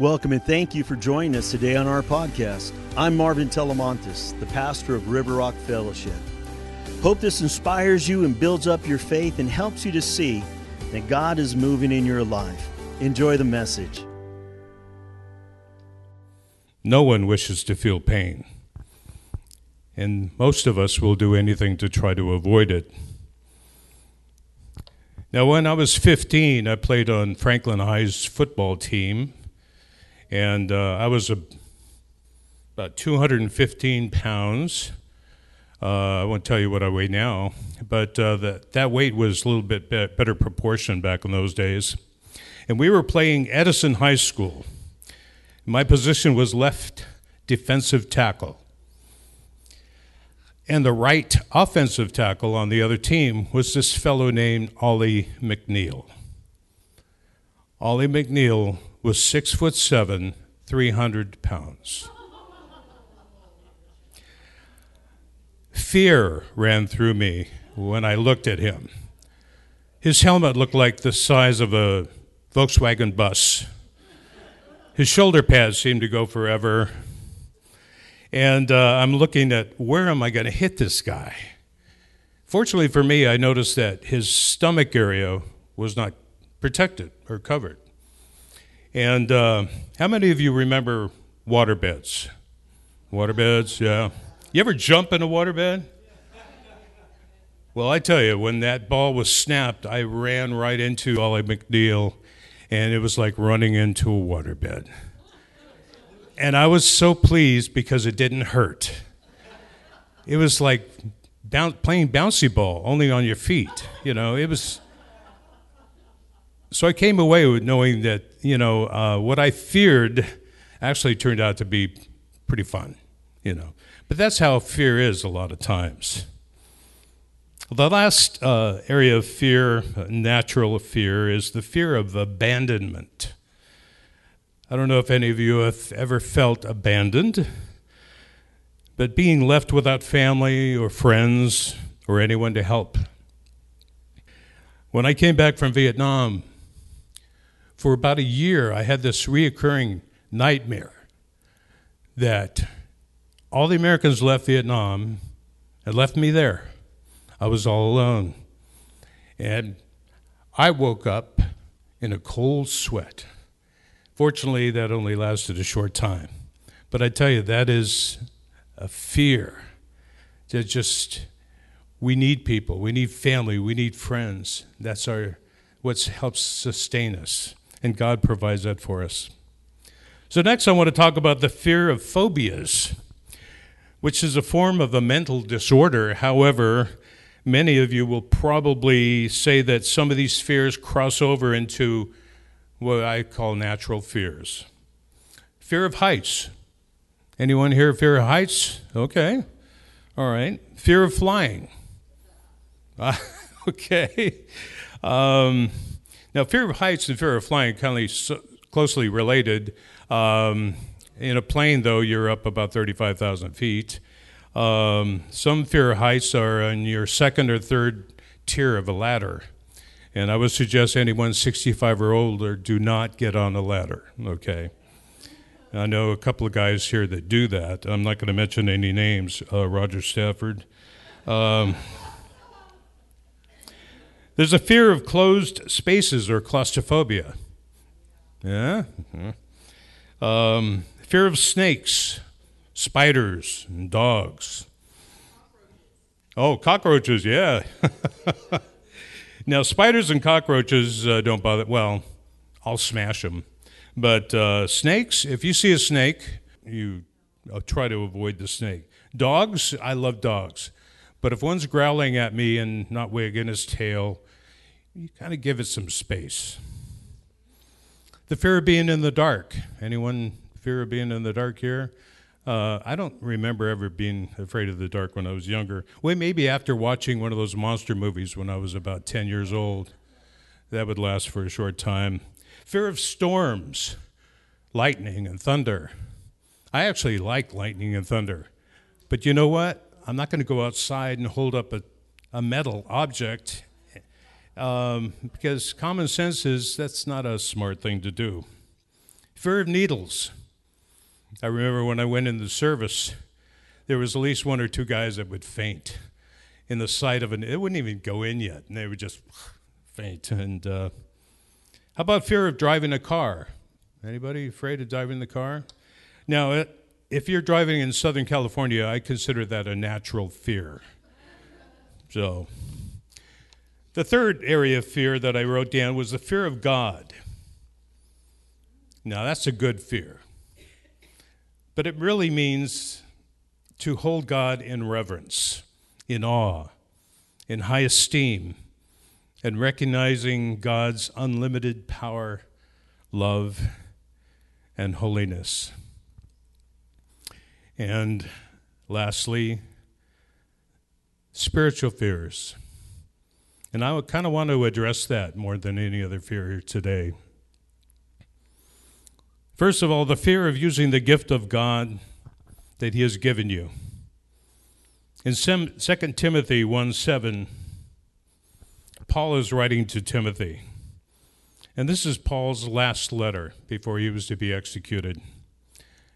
Welcome and thank you for joining us today on our podcast. I'm Marvin Telemontis, the pastor of River Rock Fellowship. Hope this inspires you and builds up your faith and helps you to see that God is moving in your life. Enjoy the message. No one wishes to feel pain, and most of us will do anything to try to avoid it. Now, when I was 15, I played on Franklin High's football team, and uh, I was a, about 215 pounds. Uh, I won't tell you what I weigh now, but uh, that, that weight was a little bit better proportion back in those days. And we were playing Edison High School. My position was left defensive tackle. And the right offensive tackle on the other team was this fellow named Ollie McNeil. Ollie McNeil was six foot seven, 300 pounds. Fear ran through me when I looked at him. His helmet looked like the size of a Volkswagen bus. His shoulder pads seemed to go forever. And uh, I'm looking at where am I going to hit this guy? Fortunately for me, I noticed that his stomach area was not protected or covered. And uh, how many of you remember waterbeds? Waterbeds, yeah. You ever jump in a waterbed? Well, I tell you, when that ball was snapped, I ran right into Ollie McNeil, and it was like running into a waterbed. And I was so pleased because it didn't hurt. It was like playing bouncy ball, only on your feet. You know, it was. So I came away with knowing that, you know, uh, what I feared actually turned out to be pretty fun, you know. But that's how fear is a lot of times. The last uh, area of fear, natural fear, is the fear of abandonment. I don't know if any of you have ever felt abandoned, but being left without family or friends or anyone to help. When I came back from Vietnam, for about a year, I had this reoccurring nightmare that all the Americans left Vietnam and left me there. I was all alone. And I woke up in a cold sweat. Fortunately, that only lasted a short time. But I tell you, that is a fear. That just, we need people, we need family, we need friends. That's our, what helps sustain us. And God provides that for us. So, next, I want to talk about the fear of phobias, which is a form of a mental disorder. However, many of you will probably say that some of these fears cross over into what I call natural fears. Fear of heights. Anyone here fear of heights? Okay. All right. Fear of flying. Uh, okay. Um, now, fear of heights and fear of flying kind of closely related. Um, in a plane, though, you're up about 35,000 feet. Um, some fear of heights are on your second or third tier of a ladder. And I would suggest anyone 65 or older do not get on a ladder, okay? I know a couple of guys here that do that. I'm not going to mention any names. Uh, Roger Stafford. Um, there's a fear of closed spaces or claustrophobia. Yeah? Mm-hmm. Um, fear of snakes, spiders, and dogs. Oh, cockroaches, yeah. Now, spiders and cockroaches uh, don't bother. Well, I'll smash them. But uh, snakes, if you see a snake, you uh, try to avoid the snake. Dogs, I love dogs. But if one's growling at me and not wagging his tail, you kind of give it some space. The fear of being in the dark. Anyone fear of being in the dark here? Uh, I don't remember ever being afraid of the dark when I was younger. Well, maybe after watching one of those monster movies when I was about 10 years old. That would last for a short time. Fear of storms, lightning, and thunder. I actually like lightning and thunder. But you know what? I'm not going to go outside and hold up a, a metal object um, because common sense is that's not a smart thing to do. Fear of needles. I remember when I went in the service, there was at least one or two guys that would faint in the sight of an. It wouldn't even go in yet, and they would just faint. And uh, how about fear of driving a car? Anybody afraid of driving the car? Now, if you're driving in Southern California, I consider that a natural fear. So, the third area of fear that I wrote down was the fear of God. Now, that's a good fear. But it really means to hold God in reverence, in awe, in high esteem, and recognizing God's unlimited power, love, and holiness. And lastly, spiritual fears. And I kind of want to address that more than any other fear here today. First of all, the fear of using the gift of God that He has given you. In 2 Timothy 1 7, Paul is writing to Timothy. And this is Paul's last letter before he was to be executed.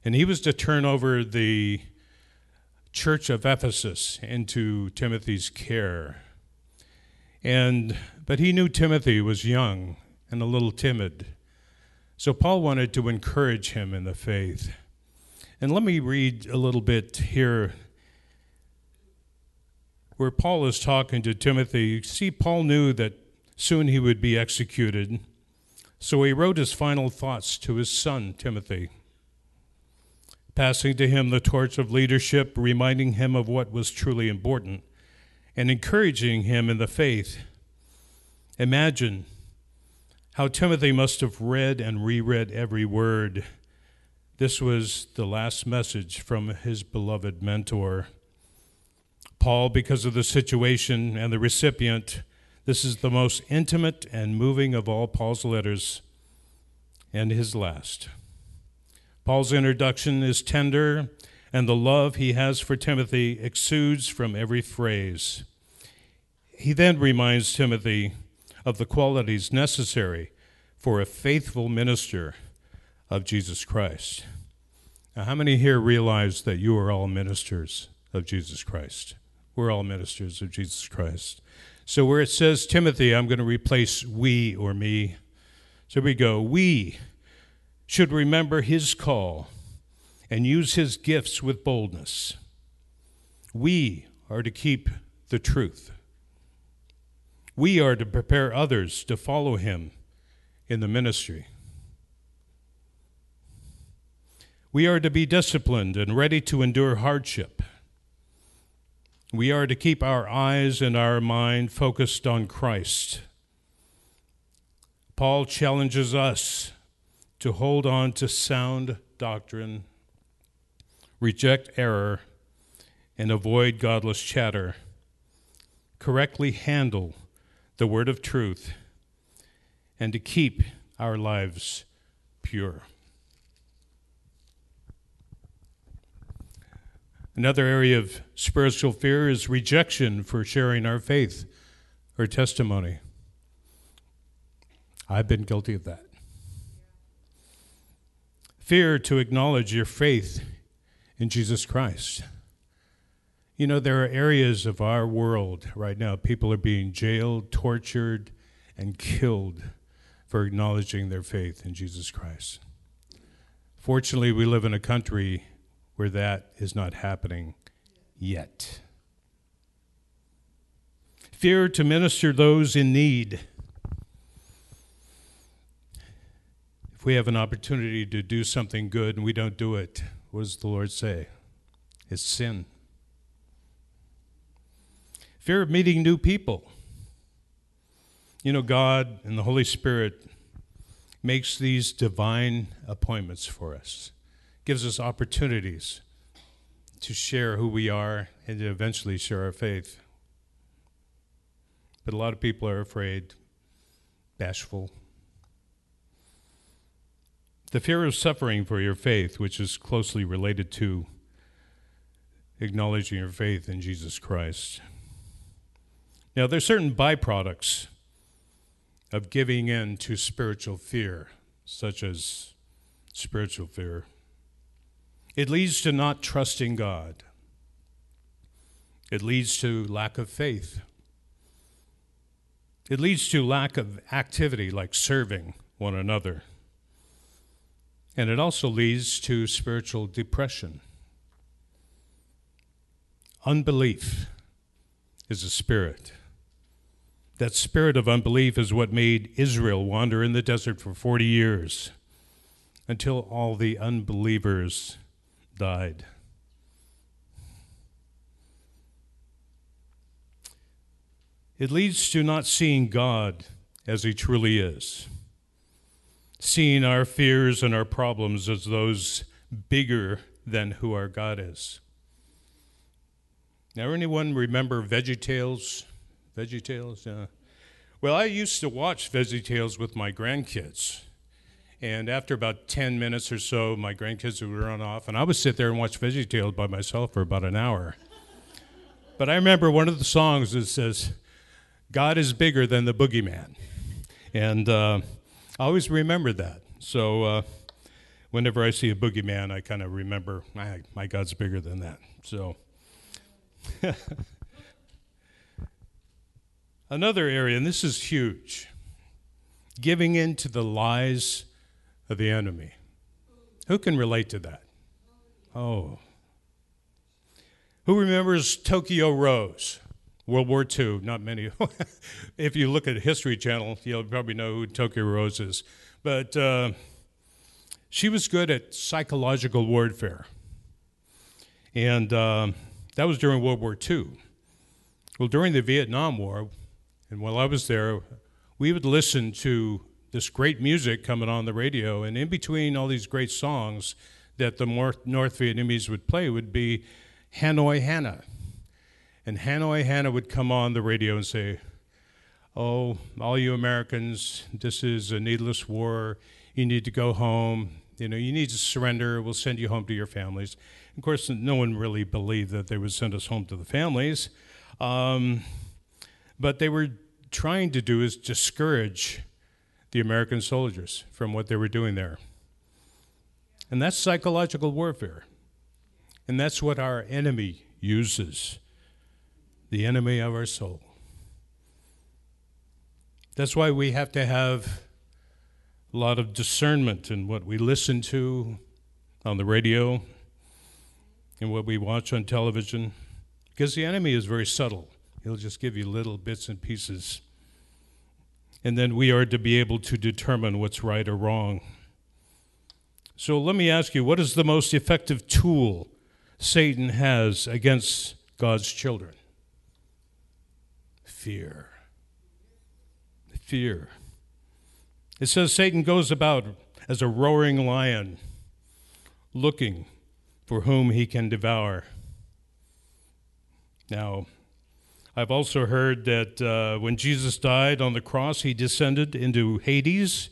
And he was to turn over the church of Ephesus into Timothy's care. And but he knew Timothy was young and a little timid. So Paul wanted to encourage him in the faith. And let me read a little bit here where Paul is talking to Timothy. See, Paul knew that soon he would be executed. So he wrote his final thoughts to his son, Timothy passing to him the torch of leadership, reminding him of what was truly important, and encouraging him in the faith. Imagine how Timothy must have read and reread every word. This was the last message from his beloved mentor. Paul, because of the situation and the recipient, this is the most intimate and moving of all Paul's letters and his last. Paul's introduction is tender, and the love he has for Timothy exudes from every phrase. He then reminds Timothy of the qualities necessary for a faithful minister of Jesus Christ. Now, how many here realize that you are all ministers of Jesus Christ? We're all ministers of Jesus Christ. So, where it says Timothy, I'm going to replace we or me. So we go, we should remember his call and use his gifts with boldness. We are to keep the truth. We are to prepare others to follow him in the ministry. We are to be disciplined and ready to endure hardship. We are to keep our eyes and our mind focused on Christ. Paul challenges us to hold on to sound doctrine, reject error, and avoid godless chatter, correctly handle the word of truth, and to keep our lives pure. Another area of spiritual fear is rejection for sharing our faith or testimony. I've been guilty of that. Fear to acknowledge your faith in Jesus Christ. You know, there are areas of our world right now, people are being jailed, tortured, and killed for acknowledging their faith in Jesus Christ. Fortunately, we live in a country where that is not happening yet. Fear to minister those in need If we have an opportunity to do something good and we don't do it, what does the Lord say? It's sin. Fear of meeting new people. You know, God and the Holy Spirit makes these divine appointments for us, gives us opportunities to share who we are and to eventually share our faith. But a lot of people are afraid, bashful, the fear of suffering for your faith, which is closely related to acknowledging your faith in Jesus Christ. Now, there's certain byproducts of giving in to spiritual fear, such as spiritual fear. It leads to not trusting God. It leads to lack of faith. It leads to lack of activity like serving one another. And it also leads to spiritual depression. Unbelief is a spirit. That spirit of unbelief is what made Israel wander in the desert for 40 years until all the unbelievers died. It leads to not seeing God as He truly is, seeing our fears and our problems as those bigger than who our God is. Now, anyone remember Veggie Tales? Veggie Tales, yeah. Well, I used to watch Veggie Tales with my grandkids. And after about 10 minutes or so, my grandkids would run off, and I would sit there and watch Veggie Tales by myself for about an hour. But I remember one of the songs that says, God is bigger than the boogeyman. And uh, I always remember that. So uh, whenever I see a boogeyman, I kind of remember, my, my God's bigger than that. So. Another area, and this is huge giving in to the lies of the enemy. Who can relate to that? Oh. Who remembers Tokyo Rose? World War II, not many. if you look at History Channel, you'll probably know who Tokyo Rose is. But uh, she was good at psychological warfare. And uh, that was during World War II. Well, during the Vietnam War, and while I was there, we would listen to this great music coming on the radio, and in between all these great songs that the North Vietnamese would play would be Hanoi Hannah. And Hanoi Hannah would come on the radio and say, Oh, all you Americans, this is a needless war. You need to go home. You know, you need to surrender. We'll send you home to your families. Of course, no one really believed that they would send us home to the families. Um, but they were trying to do is discourage the American soldiers from what they were doing there. And that's psychological warfare. And that's what our enemy uses the enemy of our soul. That's why we have to have a lot of discernment in what we listen to on the radio and what we watch on television, because the enemy is very subtle. He'll just give you little bits and pieces. And then we are to be able to determine what's right or wrong. So let me ask you what is the most effective tool Satan has against God's children? Fear. Fear. It says Satan goes about as a roaring lion, looking for whom he can devour. Now, I've also heard that uh, when Jesus died on the cross, he descended into Hades,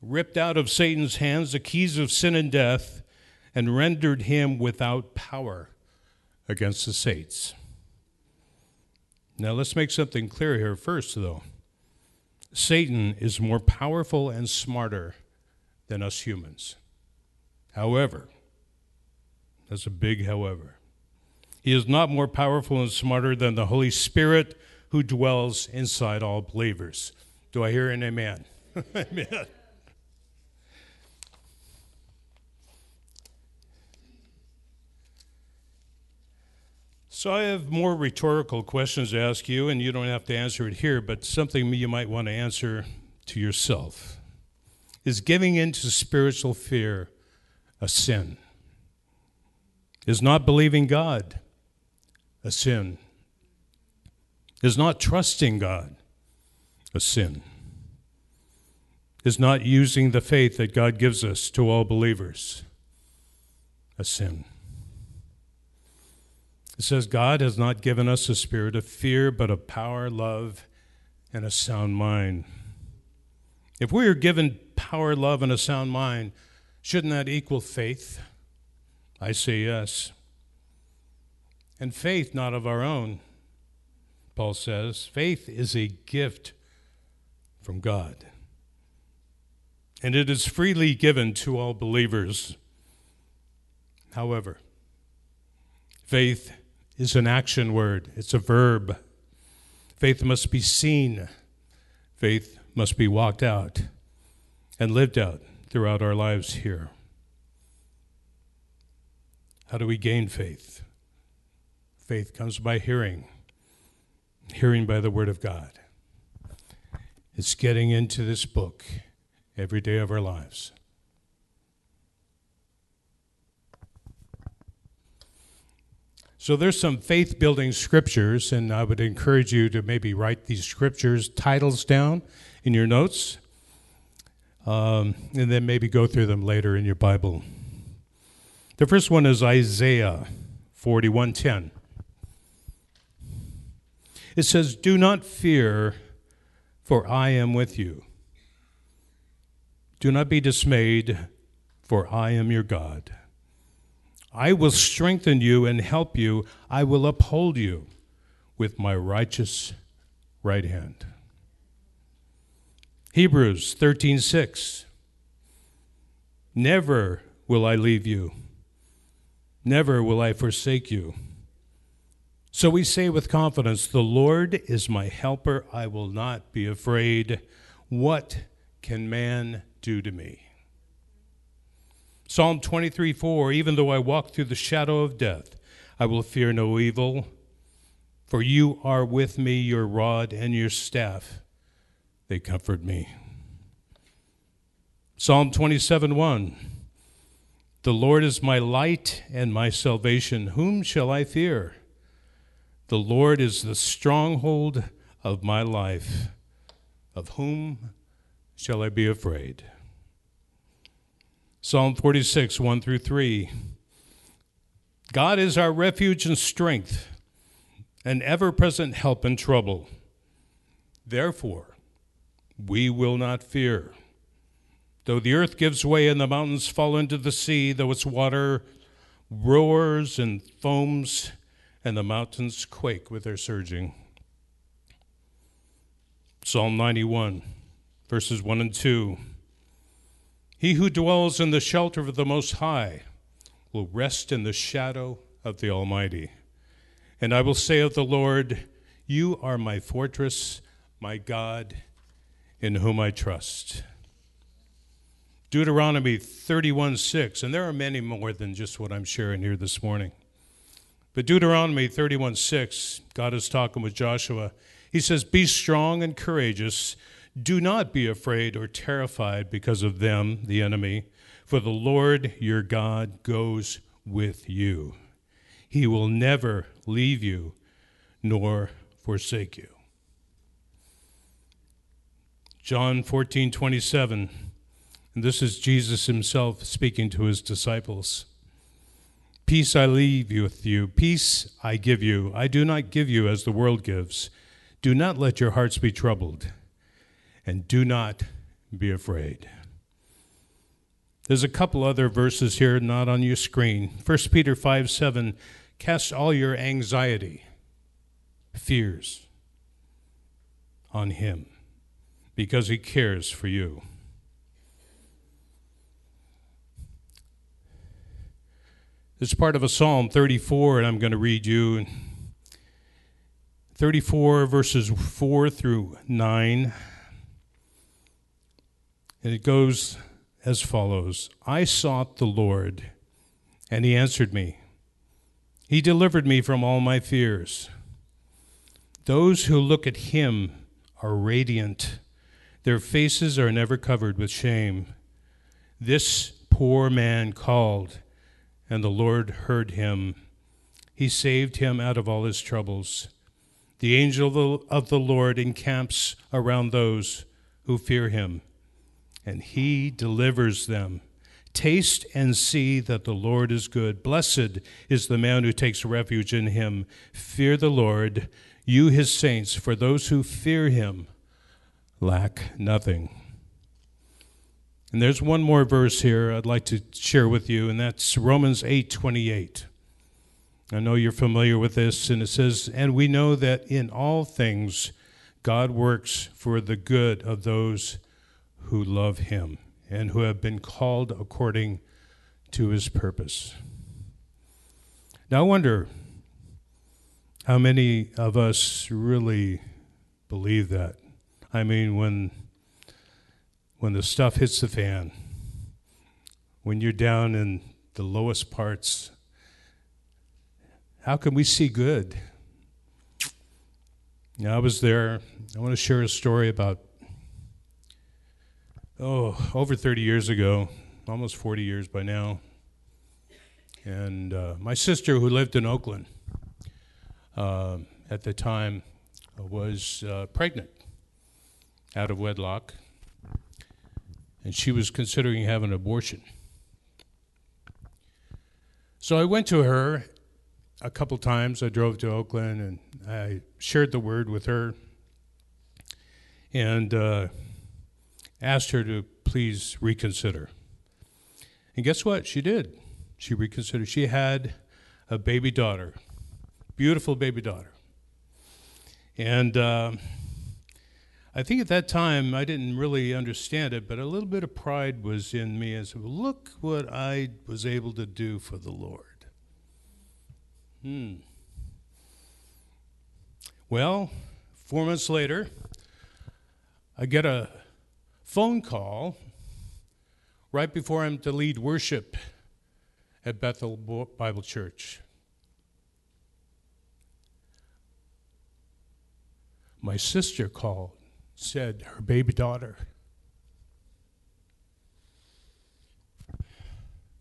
ripped out of Satan's hands the keys of sin and death, and rendered him without power against the saints. Now, let's make something clear here first, though. Satan is more powerful and smarter than us humans. However, that's a big however. He is not more powerful and smarter than the Holy Spirit who dwells inside all believers. Do I hear an amen? amen. So I have more rhetorical questions to ask you, and you don't have to answer it here, but something you might want to answer to yourself. Is giving in to spiritual fear a sin? Is not believing God a sin? Is not trusting God a sin? Is not using the faith that God gives us to all believers a sin? It says, God has not given us a spirit of fear, but of power, love, and a sound mind. If we are given power, love, and a sound mind, shouldn't that equal faith? I say yes and faith not of our own. Paul says, faith is a gift from God. and it is freely given to all believers. However, faith is an action word, it's a verb. Faith must be seen, faith must be walked out and lived out throughout our lives here. How do we gain faith? Faith comes by hearing, hearing by the Word of God. It's getting into this book every day of our lives. So there's some faith building scriptures, and I would encourage you to maybe write these scriptures titles down in your notes, um, and then maybe go through them later in your Bible. The first one is Isaiah 41:10. It says, "Do not fear, for I am with you. Do not be dismayed, for I am your God." I will strengthen you and help you. I will uphold you with my righteous right hand. Hebrews 13:6 Never will I leave you. Never will I forsake you. So we say with confidence, The Lord is my helper. I will not be afraid. What can man do to me? Psalm 23 4 Even though I walk through the shadow of death, I will fear no evil, for you are with me, your rod and your staff, they comfort me. Psalm 27 1 The Lord is my light and my salvation. Whom shall I fear? The Lord is the stronghold of my life. Of whom shall I be afraid? Psalm 46, 1 through 3. God is our refuge and strength, an ever present help in trouble. Therefore, we will not fear. Though the earth gives way and the mountains fall into the sea, though its water roars and foams, and the mountains quake with their surging. Psalm 91, verses 1 and 2. He who dwells in the shelter of the Most High will rest in the shadow of the Almighty. And I will say of the Lord, You are my fortress, my God, in whom I trust. Deuteronomy 31 6, and there are many more than just what I'm sharing here this morning. But Deuteronomy 31 6, God is talking with Joshua. He says, Be strong and courageous. Do not be afraid or terrified because of them, the enemy, for the Lord your God goes with you. He will never leave you nor forsake you. John 14, 27. And this is Jesus himself speaking to his disciples. Peace I leave with you, peace I give you. I do not give you as the world gives. Do not let your hearts be troubled and do not be afraid. There's a couple other verses here not on your screen. 1 Peter 5 7, cast all your anxiety, fears on him because he cares for you. It's part of a Psalm 34, and I'm going to read you 34 verses 4 through 9. And it goes as follows I sought the Lord, and he answered me. He delivered me from all my fears. Those who look at him are radiant, their faces are never covered with shame. This poor man called, and the Lord heard him. He saved him out of all his troubles. The angel of the Lord encamps around those who fear him and he delivers them. Taste and see that the Lord is good. Blessed is the man who takes refuge in him. Fear the Lord, you his saints, for those who fear him lack nothing. And there's one more verse here I'd like to share with you, and that's Romans 8 28. I know you're familiar with this, and it says, And we know that in all things God works for the good of those who love him and who have been called according to his purpose. Now, I wonder how many of us really believe that. I mean, when, when the stuff hits the fan, when you're down in the lowest parts, how can we see good? Now, I was there. I want to share a story about, oh, over 30 years ago, almost 40 years by now. And uh, my sister, who lived in Oakland uh, at the time, was uh, pregnant out of wedlock, and she was considering having an abortion. So I went to her a couple times. I drove to Oakland and I shared the word with her and uh, asked her to please reconsider. And guess what? She did. She reconsidered. She had a baby daughter, beautiful baby daughter. And uh, I think at that time I didn't really understand it, but a little bit of pride was in me as look what I was able to do for the Lord. Hmm. Well, four months later, I get a phone call right before I'm to lead worship at Bethel Bible Church. My sister called, said her baby daughter.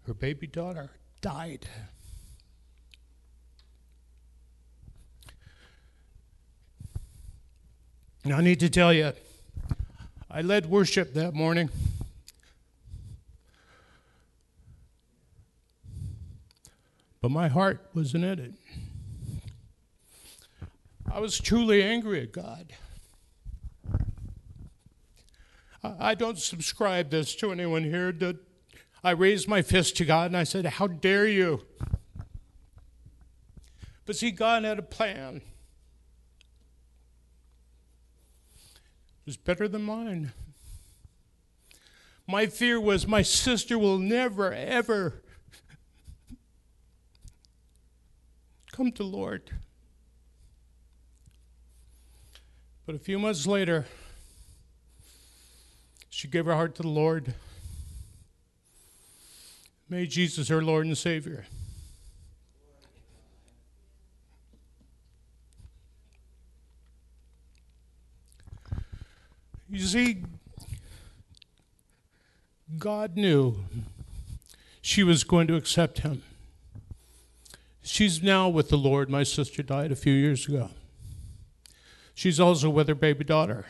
Her baby daughter died. Now, I need to tell you, I led worship that morning. But my heart wasn't in it. I was truly angry at God. I don't subscribe this to anyone here. I raised my fist to God and I said, How dare you? But see, God had a plan. Was better than mine. My fear was my sister will never, ever come to Lord. But a few months later, she gave her heart to the Lord, made Jesus her Lord and Savior. You see, God knew she was going to accept him. She's now with the Lord. My sister died a few years ago. She's also with her baby daughter.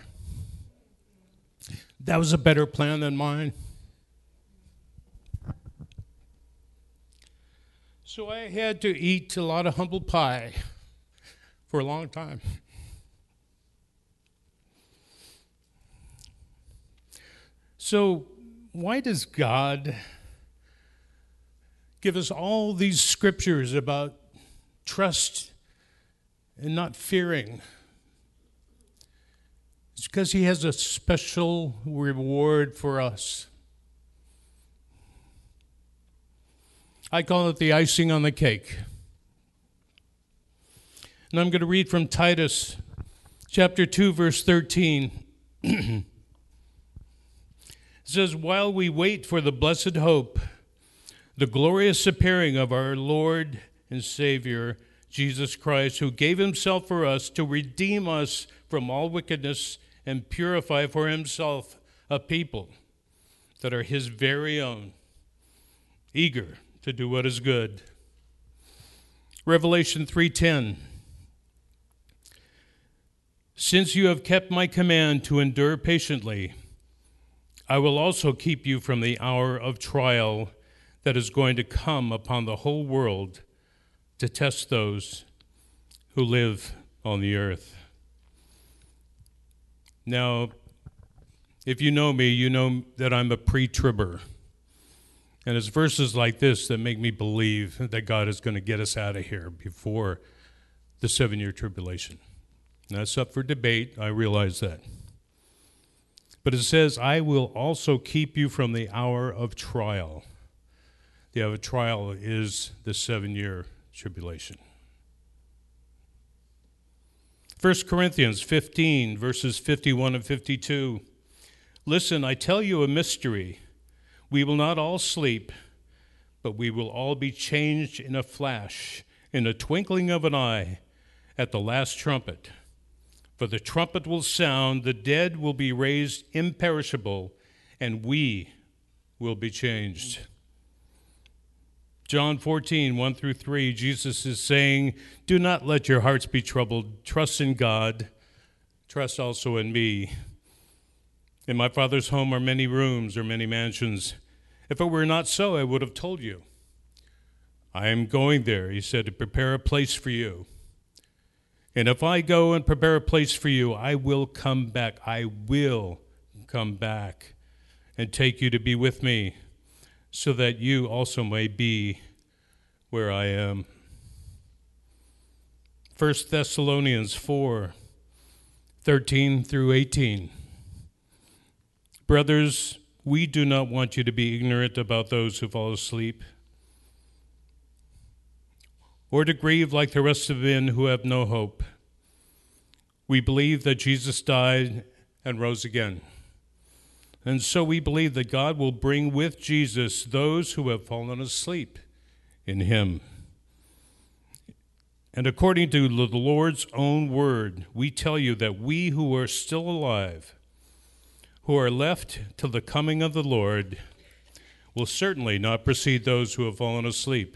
That was a better plan than mine. So I had to eat a lot of humble pie for a long time. So, why does God give us all these scriptures about trust and not fearing? It's because He has a special reward for us. I call it the icing on the cake. And I'm going to read from Titus chapter 2, verse 13. says, While we wait for the blessed hope, the glorious appearing of our Lord and Savior, Jesus Christ, who gave himself for us to redeem us from all wickedness and purify for himself a people that are his very own, eager to do what is good. Revelation 3:10 Since you have kept my command to endure patiently, I will also keep you from the hour of trial that is going to come upon the whole world to test those who live on the earth. Now, if you know me, you know that I'm a pre tribber. And it's verses like this that make me believe that God is going to get us out of here before the seven year tribulation. That's up for debate. I realize that. But it says, I will also keep you from the hour of trial. The hour of trial is the seven year tribulation. 1 Corinthians 15, verses 51 and 52. Listen, I tell you a mystery. We will not all sleep, but we will all be changed in a flash, in a twinkling of an eye, at the last trumpet. For the trumpet will sound, the dead will be raised imperishable, and we will be changed. John 14, 1 through 3, Jesus is saying, Do not let your hearts be troubled. Trust in God. Trust also in me. In my Father's home are many rooms or many mansions. If it were not so, I would have told you. I am going there, he said, to prepare a place for you. And if I go and prepare a place for you, I will come back. I will come back and take you to be with me, so that you also may be where I am. 1 Thessalonians 4 13 through 18. Brothers, we do not want you to be ignorant about those who fall asleep, or to grieve like the rest of men who have no hope. We believe that Jesus died and rose again. And so we believe that God will bring with Jesus those who have fallen asleep in him. And according to the Lord's own word, we tell you that we who are still alive, who are left till the coming of the Lord will certainly not precede those who have fallen asleep.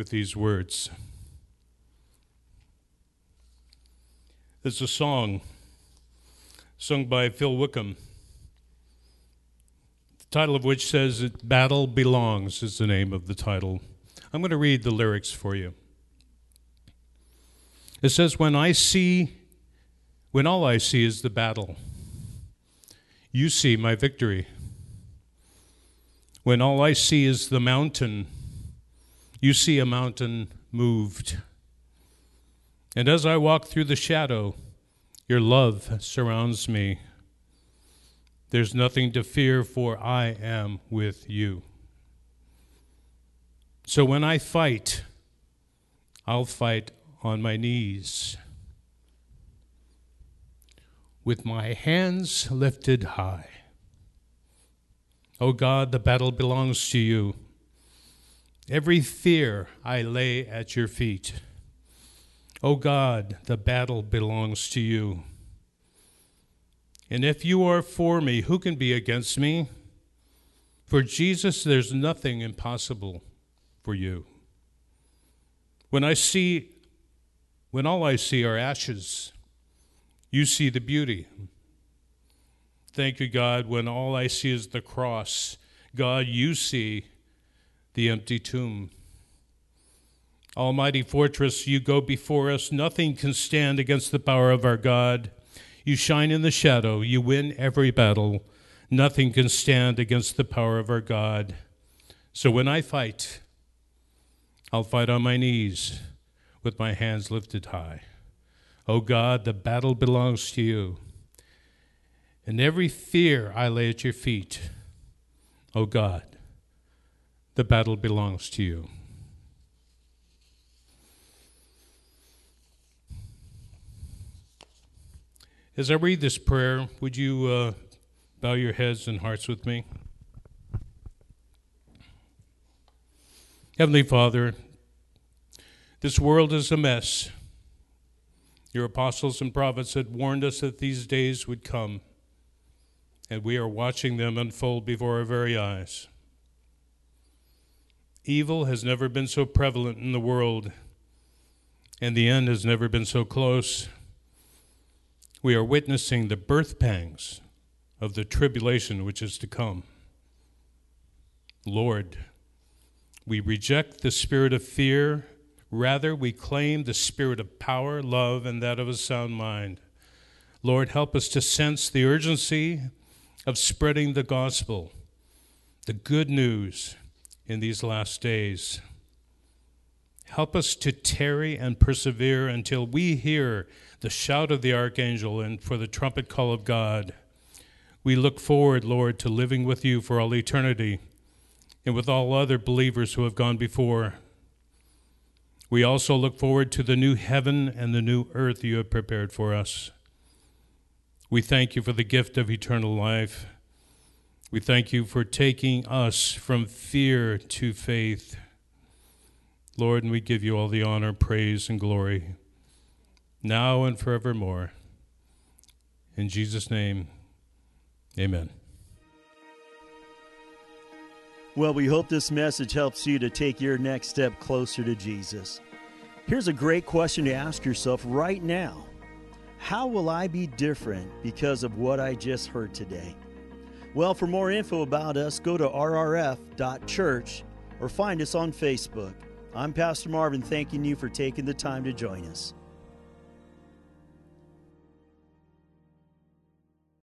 with these words. It's a song sung by Phil Wickham, the title of which says, Battle Belongs, is the name of the title. I'm going to read the lyrics for you. It says, When I see when all I see is the battle. You see my victory. When all I see is the mountain, you see a mountain moved. And as I walk through the shadow, your love surrounds me. There's nothing to fear, for I am with you. So when I fight, I'll fight on my knees with my hands lifted high. O oh God, the battle belongs to you. Every fear I lay at your feet. O oh God, the battle belongs to you. And if you are for me, who can be against me? For Jesus, there's nothing impossible for you. When I see, when all I see are ashes, you see the beauty. Thank you, God, when all I see is the cross. God, you see the empty tomb. Almighty fortress, you go before us. Nothing can stand against the power of our God. You shine in the shadow. You win every battle. Nothing can stand against the power of our God. So when I fight, I'll fight on my knees with my hands lifted high. O God, the battle belongs to you. And every fear I lay at your feet. O God, the battle belongs to you. As I read this prayer, would you uh, bow your heads and hearts with me? Heavenly Father, this world is a mess. Your apostles and prophets had warned us that these days would come, and we are watching them unfold before our very eyes. Evil has never been so prevalent in the world, and the end has never been so close. We are witnessing the birth pangs of the tribulation which is to come. Lord, we reject the spirit of fear. Rather, we claim the spirit of power, love, and that of a sound mind. Lord, help us to sense the urgency of spreading the gospel, the good news in these last days. Help us to tarry and persevere until we hear the shout of the archangel and for the trumpet call of God. We look forward, Lord, to living with you for all eternity and with all other believers who have gone before. We also look forward to the new heaven and the new earth you have prepared for us. We thank you for the gift of eternal life. We thank you for taking us from fear to faith. Lord, and we give you all the honor, praise, and glory, now and forevermore. In Jesus' name, amen. Well, we hope this message helps you to take your next step closer to Jesus. Here's a great question to ask yourself right now How will I be different because of what I just heard today? Well, for more info about us, go to rrf.church or find us on Facebook. I'm Pastor Marvin, thanking you for taking the time to join us.